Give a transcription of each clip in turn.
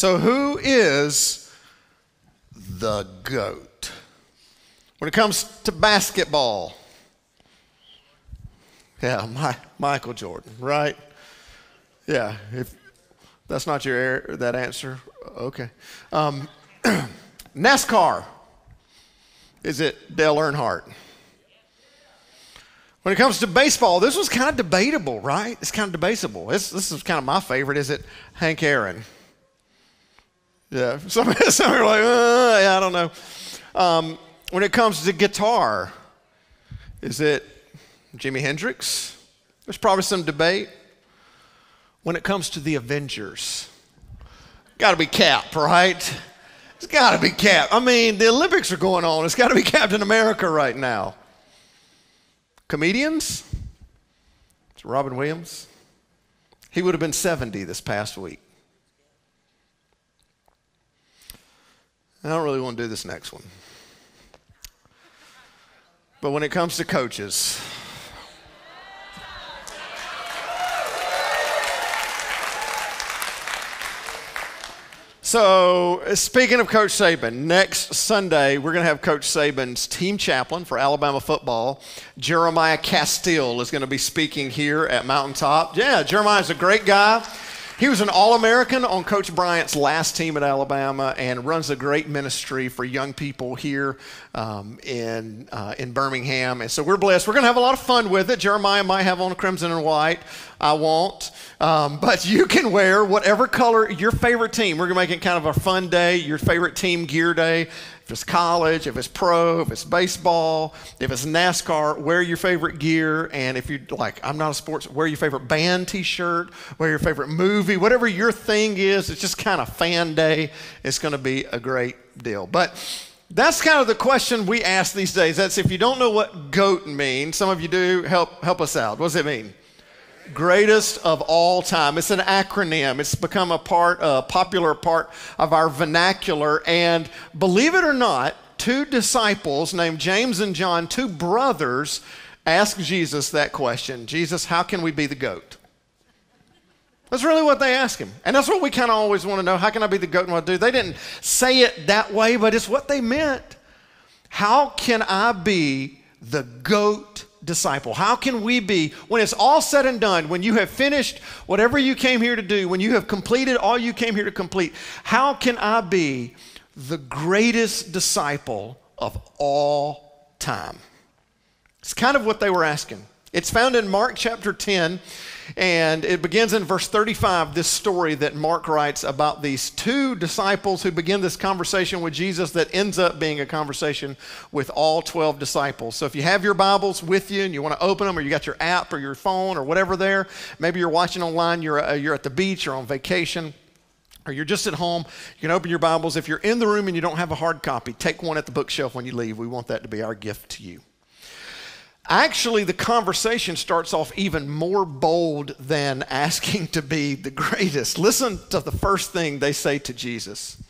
So, who is the GOAT? When it comes to basketball, yeah, my, Michael Jordan, right? Yeah, if that's not your that answer, okay. Um, NASCAR, is it Dale Earnhardt? When it comes to baseball, this was kind of debatable, right? It's kind of debatable. This, this is kind of my favorite. Is it Hank Aaron? Yeah, some, some are like, uh, yeah, I don't know. Um, when it comes to guitar, is it Jimi Hendrix? There's probably some debate. When it comes to the Avengers, got to be Cap, right? It's got to be Cap. I mean, the Olympics are going on. It's got to be Captain America right now. Comedians? It's Robin Williams. He would have been 70 this past week. I don't really want to do this next one. But when it comes to coaches, So, uh, speaking of Coach Saban, next Sunday we're going to have Coach Saban's team chaplain for Alabama football, Jeremiah Castille, is going to be speaking here at Mountaintop. Yeah, Jeremiah's a great guy. He was an All American on Coach Bryant's last team at Alabama and runs a great ministry for young people here um, in, uh, in Birmingham. And so we're blessed. We're going to have a lot of fun with it. Jeremiah might have on crimson and white. I won't. Um, but you can wear whatever color your favorite team. We're going to make it kind of a fun day, your favorite team gear day. If it's college, if it's pro, if it's baseball, if it's NASCAR, wear your favorite gear. And if you're like, I'm not a sports, wear your favorite band t shirt, wear your favorite movie, whatever your thing is. It's just kind of fan day. It's going to be a great deal. But that's kind of the question we ask these days. That's if you don't know what GOAT means, some of you do, help, help us out. What does it mean? Greatest of all time. It's an acronym. It's become a part, a popular part of our vernacular. And believe it or not, two disciples named James and John, two brothers, asked Jesus that question Jesus, how can we be the goat? That's really what they ask him. And that's what we kind of always want to know. How can I be the goat and what I do? They didn't say it that way, but it's what they meant. How can I be the goat disciple? How can we be, when it's all said and done, when you have finished whatever you came here to do, when you have completed all you came here to complete, how can I be the greatest disciple of all time? It's kind of what they were asking. It's found in Mark chapter 10. And it begins in verse 35, this story that Mark writes about these two disciples who begin this conversation with Jesus that ends up being a conversation with all 12 disciples. So if you have your Bibles with you and you want to open them, or you got your app or your phone or whatever there, maybe you're watching online, you're, uh, you're at the beach or on vacation or you're just at home, you can open your Bibles. If you're in the room and you don't have a hard copy, take one at the bookshelf when you leave. We want that to be our gift to you. Actually, the conversation starts off even more bold than asking to be the greatest. Listen to the first thing they say to Jesus.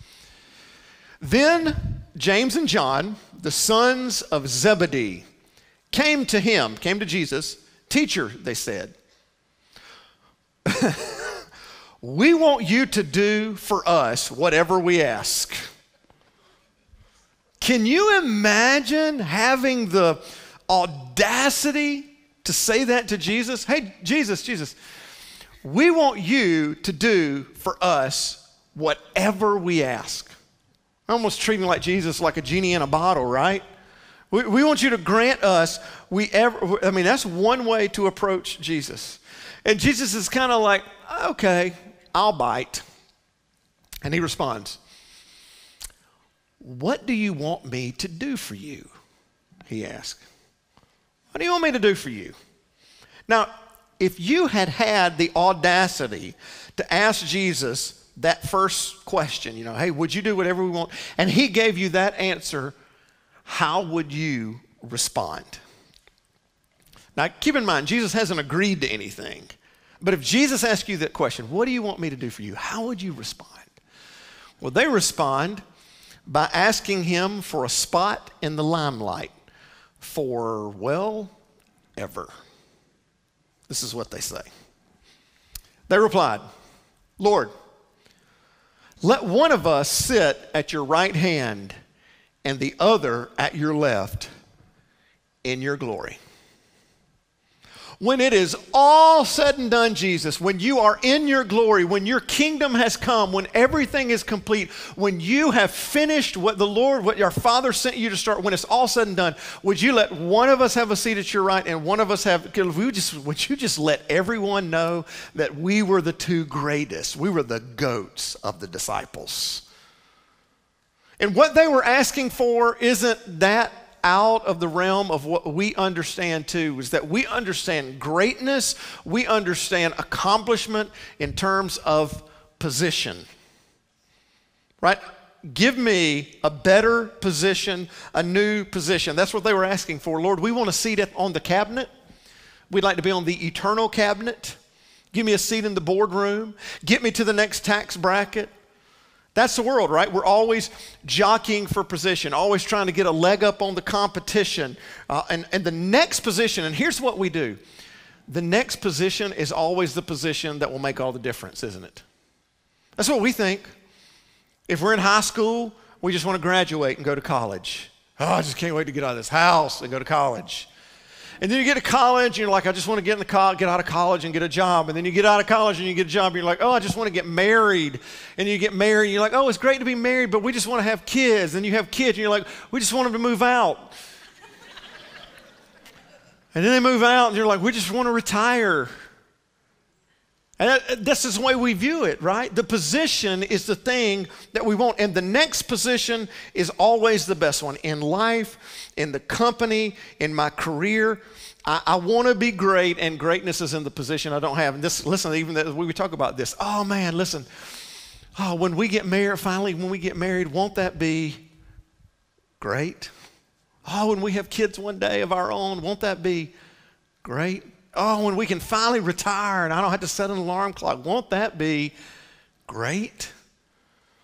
Then James and John, the sons of Zebedee, came to him, came to Jesus. Teacher, they said, we want you to do for us whatever we ask. Can you imagine having the audacity to say that to Jesus? Hey, Jesus, Jesus, we want you to do for us whatever we ask. I almost treat me like Jesus, like a genie in a bottle, right? We, we want you to grant us we ever, I mean, that's one way to approach Jesus. And Jesus is kind of like, okay, I'll bite. And he responds, What do you want me to do for you? He asked. What do you want me to do for you? Now, if you had had the audacity to ask Jesus that first question, you know, hey, would you do whatever we want? And he gave you that answer, how would you respond? Now, keep in mind, Jesus hasn't agreed to anything. But if Jesus asked you that question, what do you want me to do for you? How would you respond? Well, they respond by asking him for a spot in the limelight for, well, ever. This is what they say. They replied, Lord, Let one of us sit at your right hand and the other at your left in your glory. When it is all said and done, Jesus, when you are in your glory, when your kingdom has come, when everything is complete, when you have finished what the Lord, what your Father sent you to start, when it's all said and done, would you let one of us have a seat at your right and one of us have, we just, would you just let everyone know that we were the two greatest? We were the goats of the disciples. And what they were asking for isn't that out of the realm of what we understand too is that we understand greatness, we understand accomplishment in terms of position. Right? Give me a better position, a new position. That's what they were asking for. Lord, we want a seat on the cabinet. We'd like to be on the eternal cabinet. Give me a seat in the boardroom. Get me to the next tax bracket. That's the world, right? We're always jockeying for position, always trying to get a leg up on the competition. Uh, and, and the next position, and here's what we do the next position is always the position that will make all the difference, isn't it? That's what we think. If we're in high school, we just want to graduate and go to college. Oh, I just can't wait to get out of this house and go to college. And then you get to college and you're like, I just want to get in the co- get out of college and get a job. And then you get out of college and you get a job and you're like, oh, I just want to get married. And you get married and you're like, oh, it's great to be married, but we just want to have kids. And you have kids and you're like, we just want them to move out. and then they move out and you're like, we just want to retire. And uh, uh, this is the way we view it, right? The position is the thing that we want. And the next position is always the best one in life, in the company, in my career. I, I want to be great, and greatness is in the position I don't have. And this, listen, even as we talk about this, oh man, listen. Oh, when we get married, finally, when we get married, won't that be great? Oh, when we have kids one day of our own, won't that be great? Oh, when we can finally retire and I don't have to set an alarm clock, won't that be great?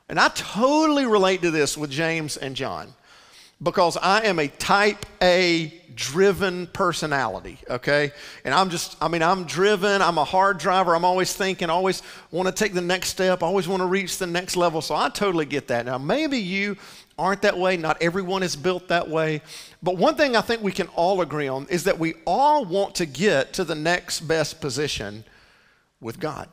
And I totally relate to this with James and John because I am a type A driven personality, okay? And I'm just, I mean, I'm driven, I'm a hard driver, I'm always thinking, always want to take the next step, always want to reach the next level. So I totally get that. Now, maybe you aren't that way, not everyone is built that way. But one thing I think we can all agree on is that we all want to get to the next best position with God.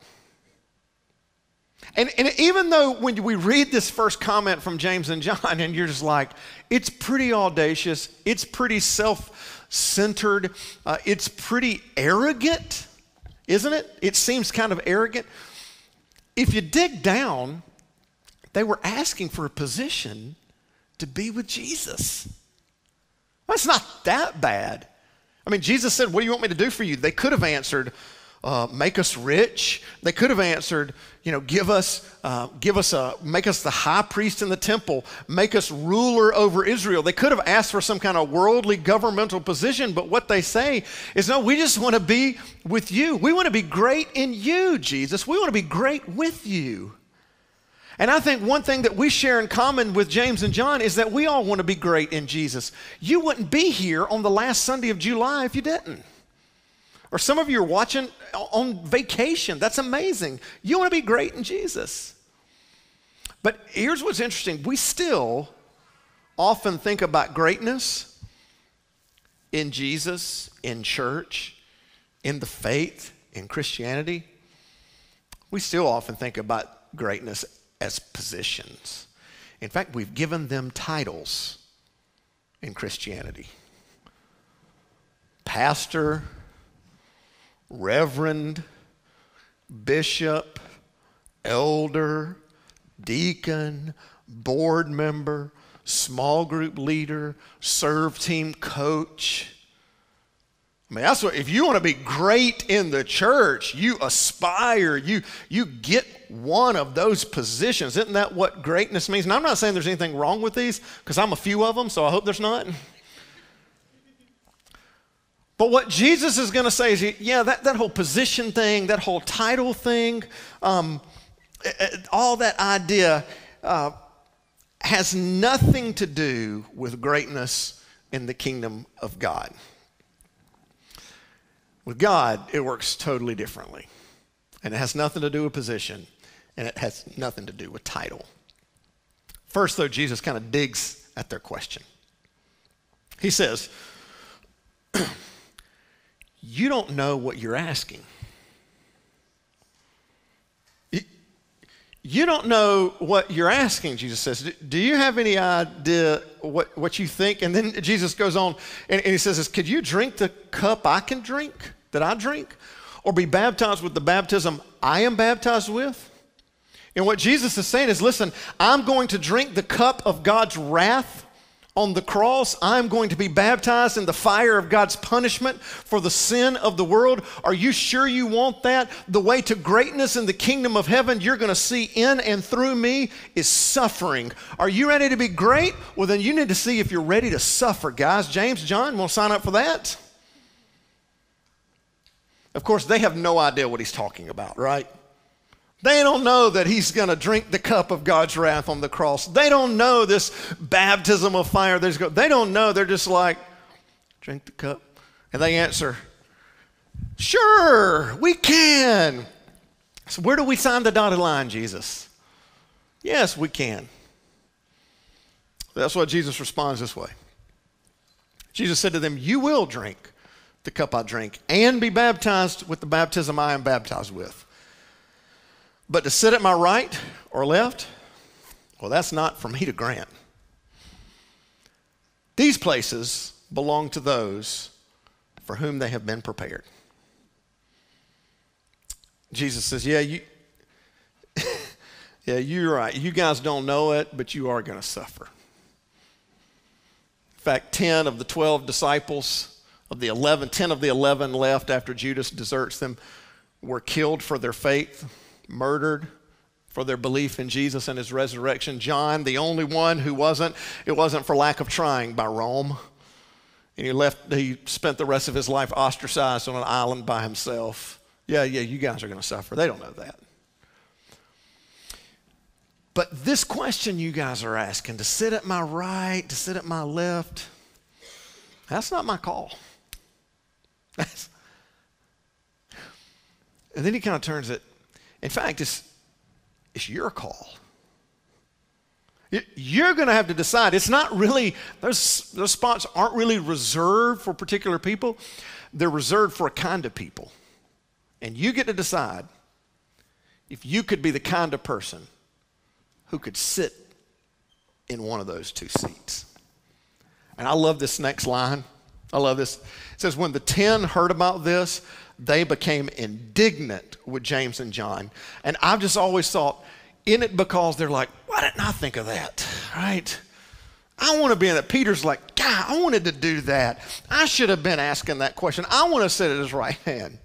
And, and, even though when we read this first comment from James and John, and you're just like, it's pretty audacious, it's pretty self centered, uh, it's pretty arrogant, isn't it? It seems kind of arrogant. If you dig down, they were asking for a position to be with Jesus. That's not that bad. I mean, Jesus said, What do you want me to do for you? They could have answered, uh, Make us rich. They could have answered, You know, give us, uh, give us a, make us the high priest in the temple, make us ruler over Israel. They could have asked for some kind of worldly governmental position, but what they say is, No, we just want to be with you. We want to be great in you, Jesus. We want to be great with you. And I think one thing that we share in common with James and John is that we all want to be great in Jesus. You wouldn't be here on the last Sunday of July if you didn't. Or some of you are watching on vacation. That's amazing. You want to be great in Jesus. But here's what's interesting we still often think about greatness in Jesus, in church, in the faith, in Christianity. We still often think about greatness as positions. In fact, we've given them titles in Christianity pastor, reverend, bishop, elder, deacon, board member, small group leader, serve team coach. I mean, that's what, if you want to be great in the church, you aspire, you, you get one of those positions. Isn't that what greatness means? And I'm not saying there's anything wrong with these, because I'm a few of them, so I hope there's not. But what Jesus is going to say is, yeah, that, that whole position thing, that whole title thing, um, all that idea uh, has nothing to do with greatness in the kingdom of God. With God, it works totally differently. And it has nothing to do with position. and it has nothing to do with title. First, though, Jesus kind of digs at their question. He says, You don't know what you're asking. You don't know what you're asking, Jesus says. Do you have any idea what, what you think? And then Jesus goes on and, and he says, Could you drink the cup I can drink, that I drink? Or be baptized with the baptism I am baptized with? And what Jesus is saying is, listen, I'm going to drink the cup of God's wrath on the cross, I'm going to be baptized in the fire of God's punishment for the sin of the world. Are you sure you want that? The way to greatness in the kingdom of heaven you're going to see in and through me is suffering. Are you ready to be great? Well, then you need to see if you're ready to suffer, guys. James, John, want to sign up for that? Of course, they have no idea what he's talking about, right? They don't know that he's going to drink the cup of God's wrath on the cross. They don't know this baptism of fire. They don't know. They're just like, drink the cup. And they answer, sure, we can. So, where do we sign the dotted line, Jesus? Yes, we can. That's why Jesus responds this way. Jesus said to them, You will drink the cup I drink and be baptized with the baptism I am baptized with. But to sit at my right or left, well, that's not for me to grant. These places belong to those for whom they have been prepared. Jesus says, Yeah, you, yeah, you're right. You guys don't know it, but you are going to suffer. In fact, 10 of the 12 disciples of the 11, 10 of the 11 left after Judas deserts them were killed for their faith murdered for their belief in Jesus and his resurrection. John, the only one who wasn't, it wasn't for lack of trying by Rome. And he left, he spent the rest of his life ostracized on an island by himself. Yeah, yeah, you guys are going to suffer. They don't know that. But this question you guys are asking to sit at my right, to sit at my left, that's not my call. And then he kind of turns it in fact, it's, it's your call. You're going to have to decide. It's not really, those, those spots aren't really reserved for particular people, they're reserved for a kind of people. And you get to decide if you could be the kind of person who could sit in one of those two seats. And I love this next line. I love this. It says, When the ten heard about this, they became indignant with James and John. And I've just always thought, in it because they're like, why didn't I think of that? Right? I want to be in that. Peter's like, God, I wanted to do that. I should have been asking that question. I want to sit at his right hand.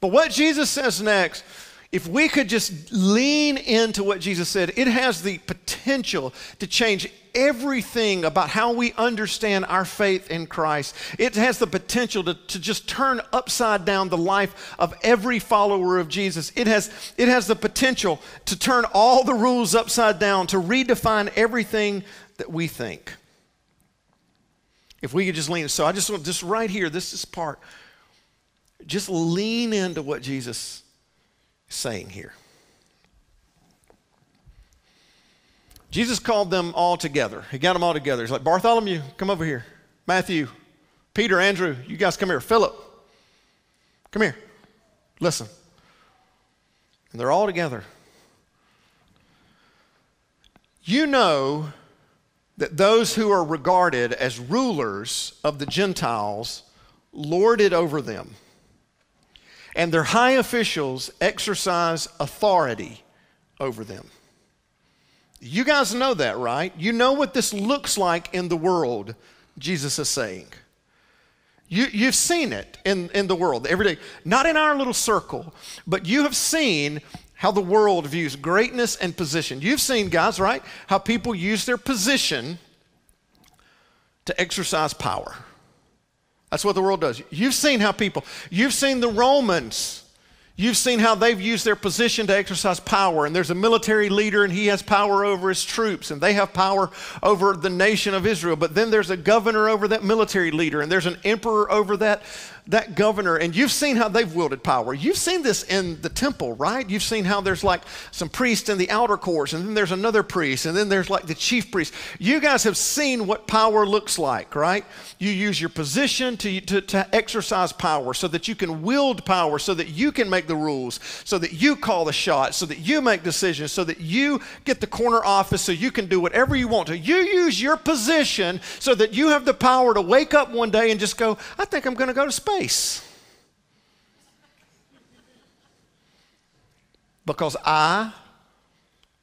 But what Jesus says next, if we could just lean into what Jesus said, it has the potential to change everything about how we understand our faith in Christ. It has the potential to, to just turn upside down the life of every follower of Jesus. It has, it has the potential to turn all the rules upside down, to redefine everything that we think. If we could just lean. So I just want, just right here, this is part. Just lean into what Jesus is saying here. Jesus called them all together. He got them all together. He's like, Bartholomew, come over here. Matthew, Peter, Andrew, you guys come here. Philip, come here. Listen. And they're all together. You know that those who are regarded as rulers of the Gentiles lord it over them, and their high officials exercise authority over them. You guys know that, right? You know what this looks like in the world, Jesus is saying. You, you've seen it in, in the world every day. Not in our little circle, but you have seen how the world views greatness and position. You've seen, guys, right? How people use their position to exercise power. That's what the world does. You've seen how people, you've seen the Romans You've seen how they've used their position to exercise power, and there's a military leader, and he has power over his troops, and they have power over the nation of Israel. But then there's a governor over that military leader, and there's an emperor over that that governor, and you've seen how they've wielded power. You've seen this in the temple, right? You've seen how there's like some priests in the outer courts, and then there's another priest, and then there's like the chief priest. You guys have seen what power looks like, right? You use your position to, to, to exercise power so that you can wield power, so that you can make the rules, so that you call the shots, so that you make decisions, so that you get the corner office, so you can do whatever you want to. You use your position so that you have the power to wake up one day and just go, I think I'm going to go to space Because I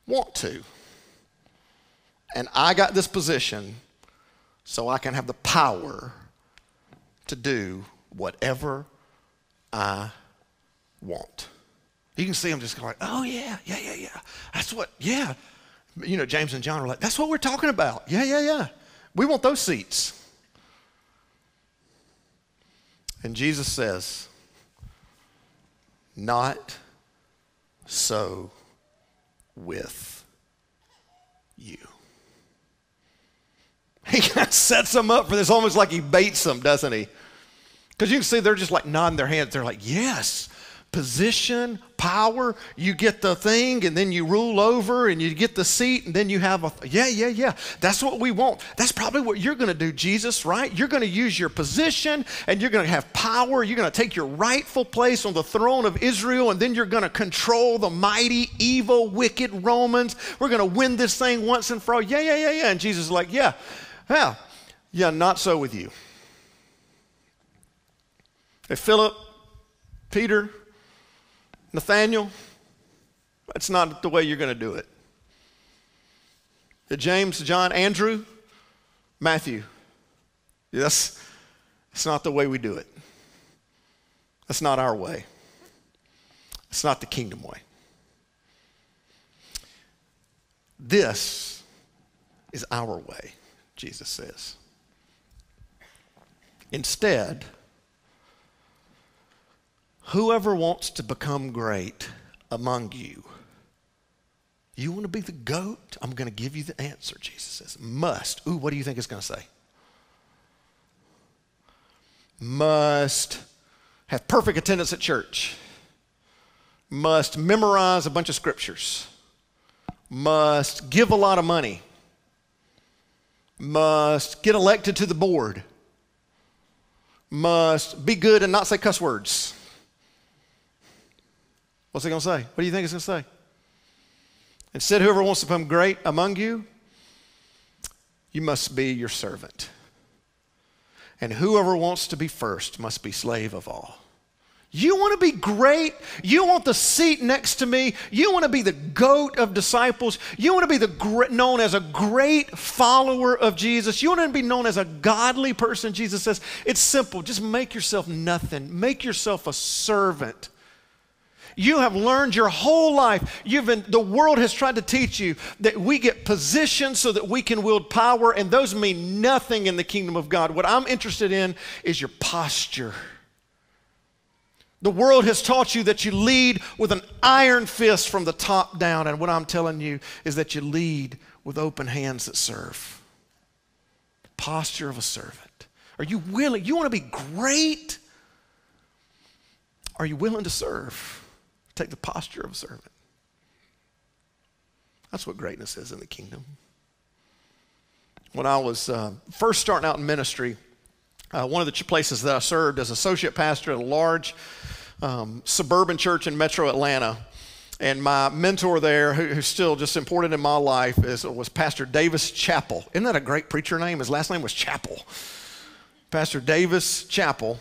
want to. And I got this position so I can have the power to do whatever I want. You can see them just going, oh, yeah, yeah, yeah, yeah. That's what, yeah. You know, James and John are like, that's what we're talking about. Yeah, yeah, yeah. We want those seats. And Jesus says, Not so with you. He kind of sets them up for this, almost like he baits them, doesn't he? Because you can see they're just like nodding their heads. They're like, Yes, position, power. You get the thing and then you rule over and you get the seat and then you have a, yeah, yeah, yeah. That's what we want. That's probably what you're going to do, Jesus, right? You're going to use your position and you're going to have power. You're going to take your rightful place on the throne of Israel and then you're going to control the mighty, evil, wicked Romans. We're going to win this thing once and for all. Yeah, yeah, yeah, yeah. And Jesus is like, yeah, yeah, yeah, not so with you. Hey, Philip, Peter, Nathaniel, that's not the way you're going to do it. James, John, Andrew, Matthew. Yes, it's not the way we do it. That's not our way. It's not the kingdom way. This is our way, Jesus says. Instead, Whoever wants to become great among you, you want to be the goat? I'm going to give you the answer, Jesus says. Must. Ooh, what do you think it's going to say? Must have perfect attendance at church. Must memorize a bunch of scriptures. Must give a lot of money. Must get elected to the board. Must be good and not say cuss words What's it going to say? What do you think it's going to say? Instead, whoever wants to become great among you, you must be your servant. And whoever wants to be first must be slave of all. You want to be great? You want the seat next to me? You want to be the goat of disciples? You want to be the known as a great follower of Jesus? You want to be known as a godly person? Jesus says, it's simple. Just make yourself nothing. Make yourself a servant you have learned your whole life. You've been, the world has tried to teach you that we get positions so that we can wield power, and those mean nothing in the kingdom of God. What I'm interested in is your posture. The world has taught you that you lead with an iron fist from the top down, and what I'm telling you is that you lead with open hands that serve. The posture of a servant. Are you willing? You want to be great? Are you willing to serve? Take the posture of a servant. That's what greatness is in the kingdom. When I was uh, first starting out in ministry, uh, one of the places that I served as associate pastor at a large um, suburban church in metro Atlanta. And my mentor there, who, who's still just important in my life, is, was Pastor Davis Chappell. Isn't that a great preacher name? His last name was Chappell. Pastor Davis Chappell.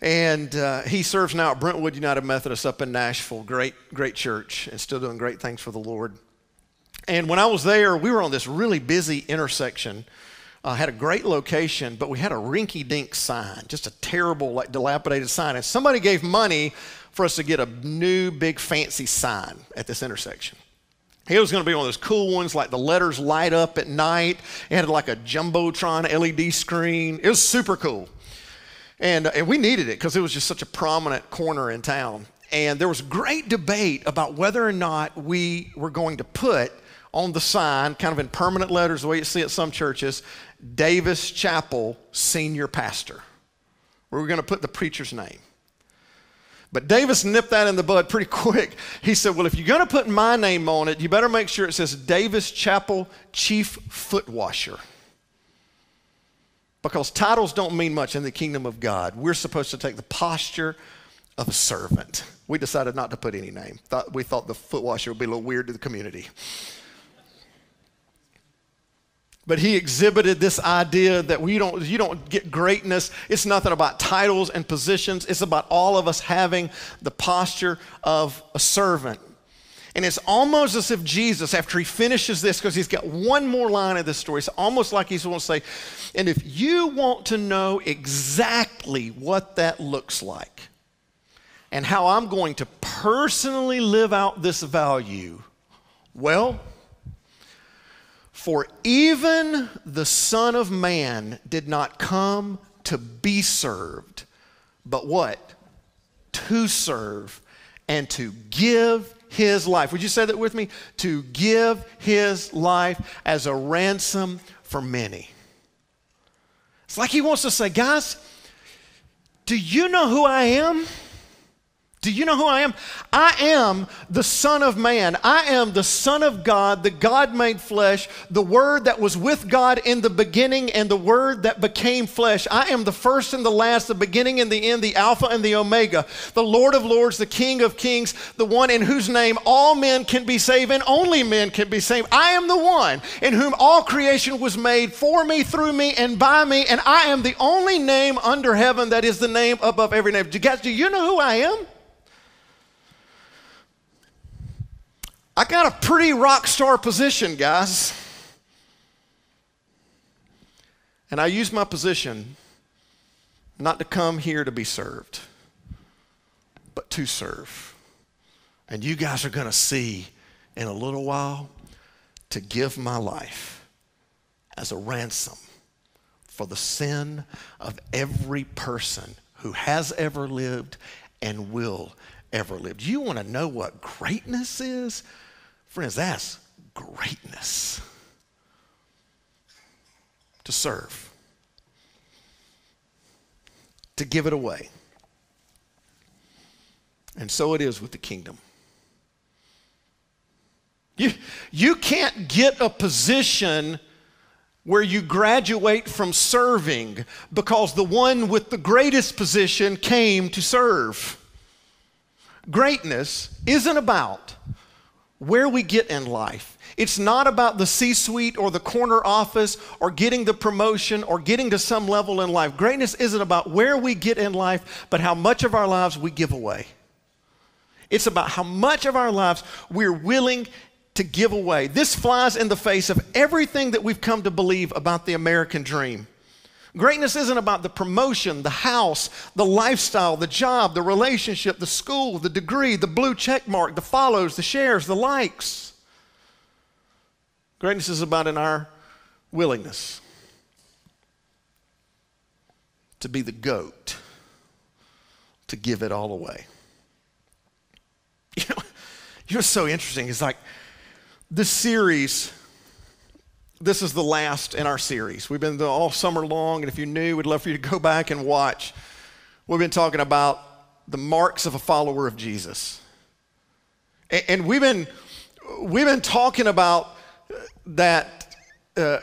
And uh, he serves now at Brentwood United Methodist up in Nashville. Great, great church, and still doing great things for the Lord. And when I was there, we were on this really busy intersection. Uh, had a great location, but we had a rinky-dink sign, just a terrible, like dilapidated sign. And somebody gave money for us to get a new, big, fancy sign at this intersection. He was going to be one of those cool ones, like the letters light up at night. It had like a jumbotron LED screen. It was super cool. And, uh, and we needed it because it was just such a prominent corner in town. And there was great debate about whether or not we were going to put on the sign, kind of in permanent letters, the way you see at some churches, Davis Chappell senior pastor. We were going to put the preacher's name. But Davis nipped that in the bud pretty quick. He said, Well, if you're going to put my name on it, you better make sure it says Davis Chappell Chief Foot Washer. Because titles don't mean much in the kingdom of God. We're supposed to take the posture of a servant. We decided not to put any name. Thought, we thought the foot washer would be a little weird to the community. But he exhibited this idea that we don't, you don't get greatness. It's nothing about titles and positions. It's about all of us having the posture of a servant. And it's almost as if Jesus, after he finishes this, because he's got one more line of this story, it's almost like he's going to say, and if you want to know exactly what that looks like and how I'm going to personally live out this value, well, for even the Son of Man did not come to be served, but what? To serve and to give his life. Would you say that with me? To give his life as a ransom for many. It's like he wants to say, guys, do you know who I am? Do you know who I am? I am the Son of Man. I am the Son of God, the God made flesh, the Word that was with God in the beginning and the Word that became flesh. I am the first and the last, the beginning and the end, the Alpha and the Omega, the Lord of Lords, the King of Kings, the one in whose name all men can be saved and only men can be saved. I am the one in whom all creation was made for me, through me, and by me, and I am the only name under heaven that is the name above every name. Do you, Guys, do you know who I am? I got a pretty rock star position, guys. And I use my position not to come here to be served, but to serve. And you guys are going to see in a little while to give my life as a ransom for the sin of every person who has ever lived and will ever live. Do you want to know what greatness is? Friends, that's greatness to serve, to give it away. And so it is with the kingdom. You, you can't get a position where you graduate from serving because the one with the greatest position came to serve. Greatness isn't about where we get in life. It's not about the C suite or the corner office or getting the promotion or getting to some level in life. Greatness isn't about where we get in life, but how much of our lives we give away. It's about how much of our lives we're willing to give away. This flies in the face of everything that we've come to believe about the American dream. Greatness isn't about the promotion, the house, the lifestyle, the job, the relationship, the school, the degree, the blue check mark, the follows, the shares, the likes. Greatness is about in our willingness to be the goat, to give it all away. You know, you know what's so interesting It's like this series this is the last in our series. We've been all summer long, and if you're new, we'd love for you to go back and watch. We've been talking about the marks of a follower of Jesus. And we've been, we've been talking about that uh,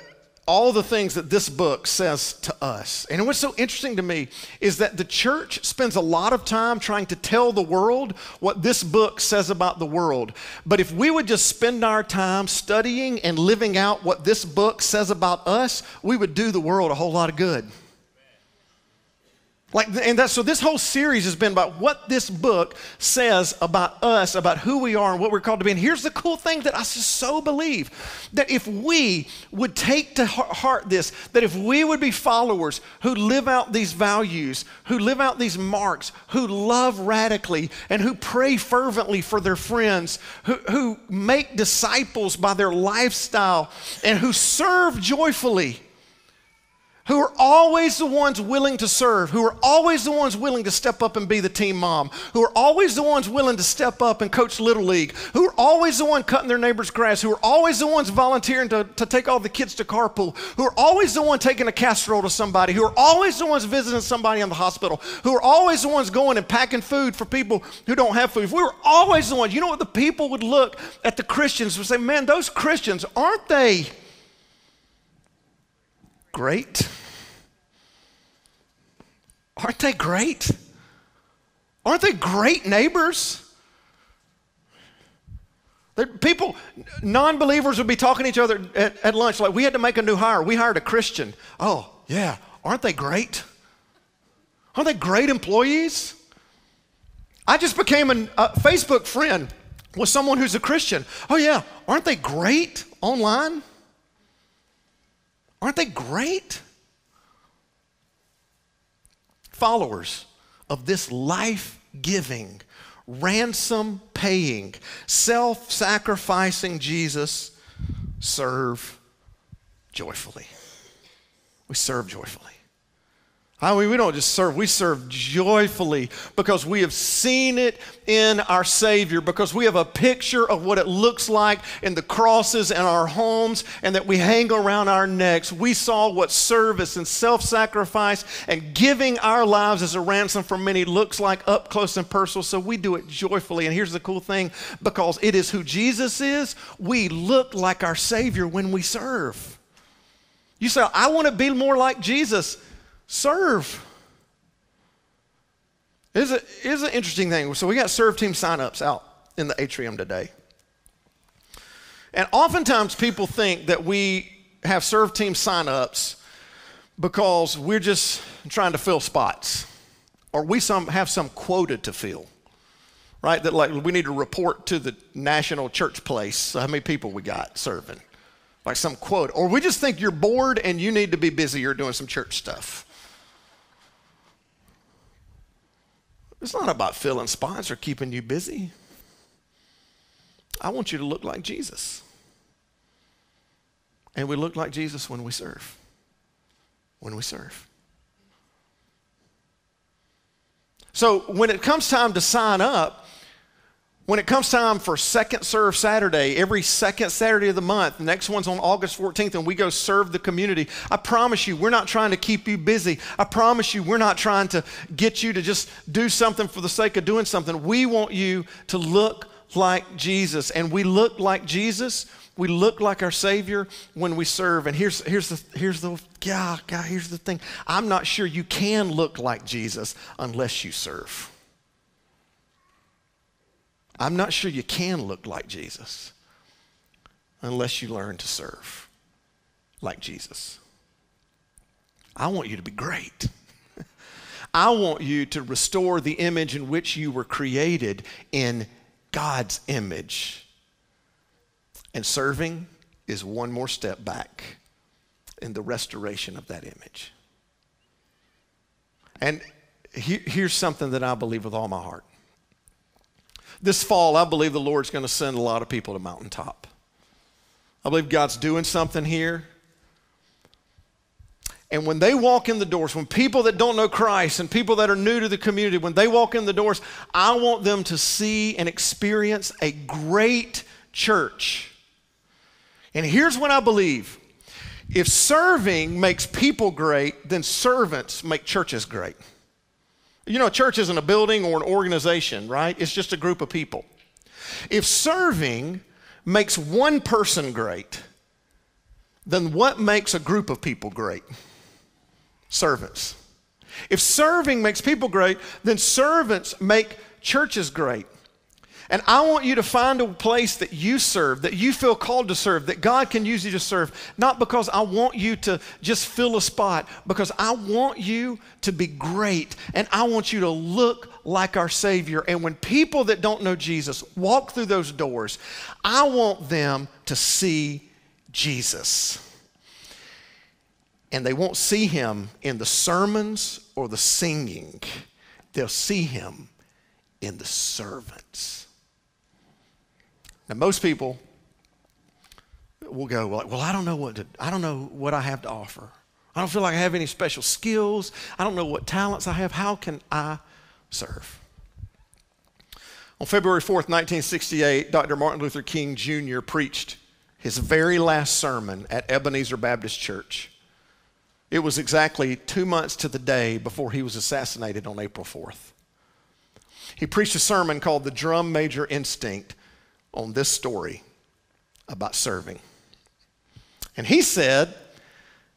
all the things that this book says to us. And what's so interesting to me is that the church spends a lot of time trying to tell the world what this book says about the world. But if we would just spend our time studying and living out what this book says about us, we would do the world a whole lot of good. Like, and that, so this whole series has been about what this book says about us, about who we are and what we're called to be. And here's the cool thing that I just so believe that if we would take to heart this, that if we would be followers who live out these values, who live out these marks, who love radically, and who pray fervently for their friends, who, who make disciples by their lifestyle, and who serve joyfully who are always the ones willing to serve, who are always the ones willing to step up and be the team mom, who are always the ones willing to step up and coach Little League, who are always the one cutting their neighbor's grass, who are always the ones volunteering to, to take all the kids to carpool, who are always the one taking a casserole to somebody, who are always the ones visiting somebody in the hospital, who are always the ones going and packing food for people who don't have food. If we were always the ones, you know what the people would look at the Christians and say, man, those Christians, aren't they? Great? Aren't they great? Aren't they great neighbors? People, non believers would be talking to each other at, at lunch like, we had to make a new hire. We hired a Christian. Oh, yeah. Aren't they great? Aren't they great employees? I just became a, a Facebook friend with someone who's a Christian. Oh, yeah. Aren't they great online? Aren't they great? Followers of this life giving, ransom paying, self sacrificing Jesus serve joyfully. We serve joyfully. I mean, we don't just serve, we serve joyfully because we have seen it in our Savior, because we have a picture of what it looks like in the crosses in our homes and that we hang around our necks. We saw what service and self sacrifice and giving our lives as a ransom for many looks like up close and personal, so we do it joyfully. And here's the cool thing because it is who Jesus is, we look like our Savior when we serve. You say, I want to be more like Jesus. Serve. It's, a, it's an interesting thing. So we got serve team signups out in the atrium today. And oftentimes people think that we have serve team signups because we're just trying to fill spots or we some, have some quota to fill right that like we need to report to the national church place how many people we got serving like some quote or we just think you're bored and you need to be busy you're doing some church stuff It's not about filling spots or keeping you busy. I want you to look like Jesus. And we look like Jesus when we serve. When we serve. So when it comes time to sign up, when it comes time for Second Serve Saturday, every second Saturday of the month, the next one's on August 14th, and we go serve the community. I promise you, we're not trying to keep you busy. I promise you, we're not trying to get you to just do something for the sake of doing something. We want you to look like Jesus. And we look like Jesus, we look like our Savior when we serve. And here's, here's, the, here's, the, yeah, God, here's the thing I'm not sure you can look like Jesus unless you serve. I'm not sure you can look like Jesus unless you learn to serve like Jesus. I want you to be great. I want you to restore the image in which you were created in God's image. And serving is one more step back in the restoration of that image. And he, here's something that I believe with all my heart this fall, I believe the Lord's going to send a lot of people to Mountaintop. I believe God's doing something here. And when they walk in the doors, when people that don't know Christ and people that are new to the community, when they walk in the doors, I want them to see and experience a great church. And here's what I believe if serving makes people great, then servants make churches great. You know, a church isn't a building or an organization, right? It's just a group of people. If serving makes one person great, then what makes a group of people great? Servants. If serving makes people great, then servants make churches great. And I want you to find a place that you serve, that you feel called to serve, that God can use you to serve, not because I want you to just fill a spot, because I want you to be great and I want you to look like our Savior. And when people that don't know Jesus walk through those doors, I want them to see Jesus. And they won't see him in the sermons or the singing, they'll see him in the servants. Now, most people will go like, "Well, I don't know what to, I don't know what I have to offer. I don't feel like I have any special skills. I don't know what talents I have. How can I serve? On February 4th, 1968, Dr. Martin Luther King Jr. preached his very last sermon at Ebenezer Baptist Church. It was exactly two months to the day before he was assassinated on April 4th. He preached a sermon called The Drum Major Instinct on this story about serving. And he said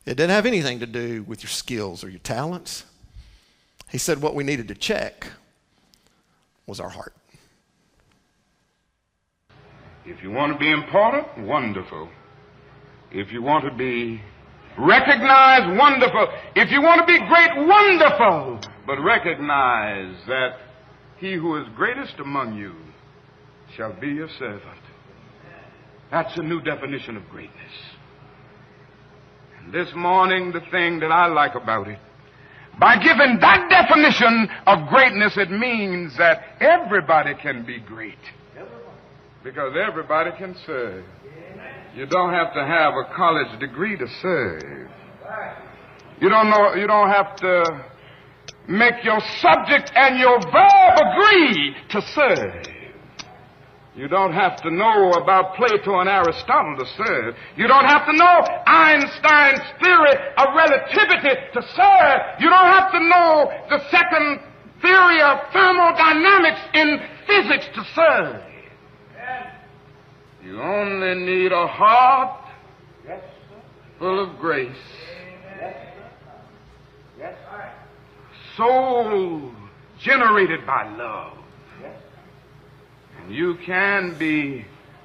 it didn't have anything to do with your skills or your talents. He said what we needed to check was our heart. If you want to be important, wonderful. If you want to be recognized, wonderful. If you want to be great, wonderful. But recognize that he who is greatest among you shall be your servant. That's a new definition of greatness. And this morning, the thing that I like about it, by giving that definition of greatness, it means that everybody can be great. Because everybody can serve. You don't have to have a college degree to serve. You don't know, you don't have to make your subject and your verb agree to serve. You don't have to know about Plato and Aristotle to serve. You don't have to know Einstein's theory of relativity to serve. You don't have to know the second theory of thermodynamics in physics to serve. You only need a heart yes, full of grace. Yes, yes, Soul generated by love. You can be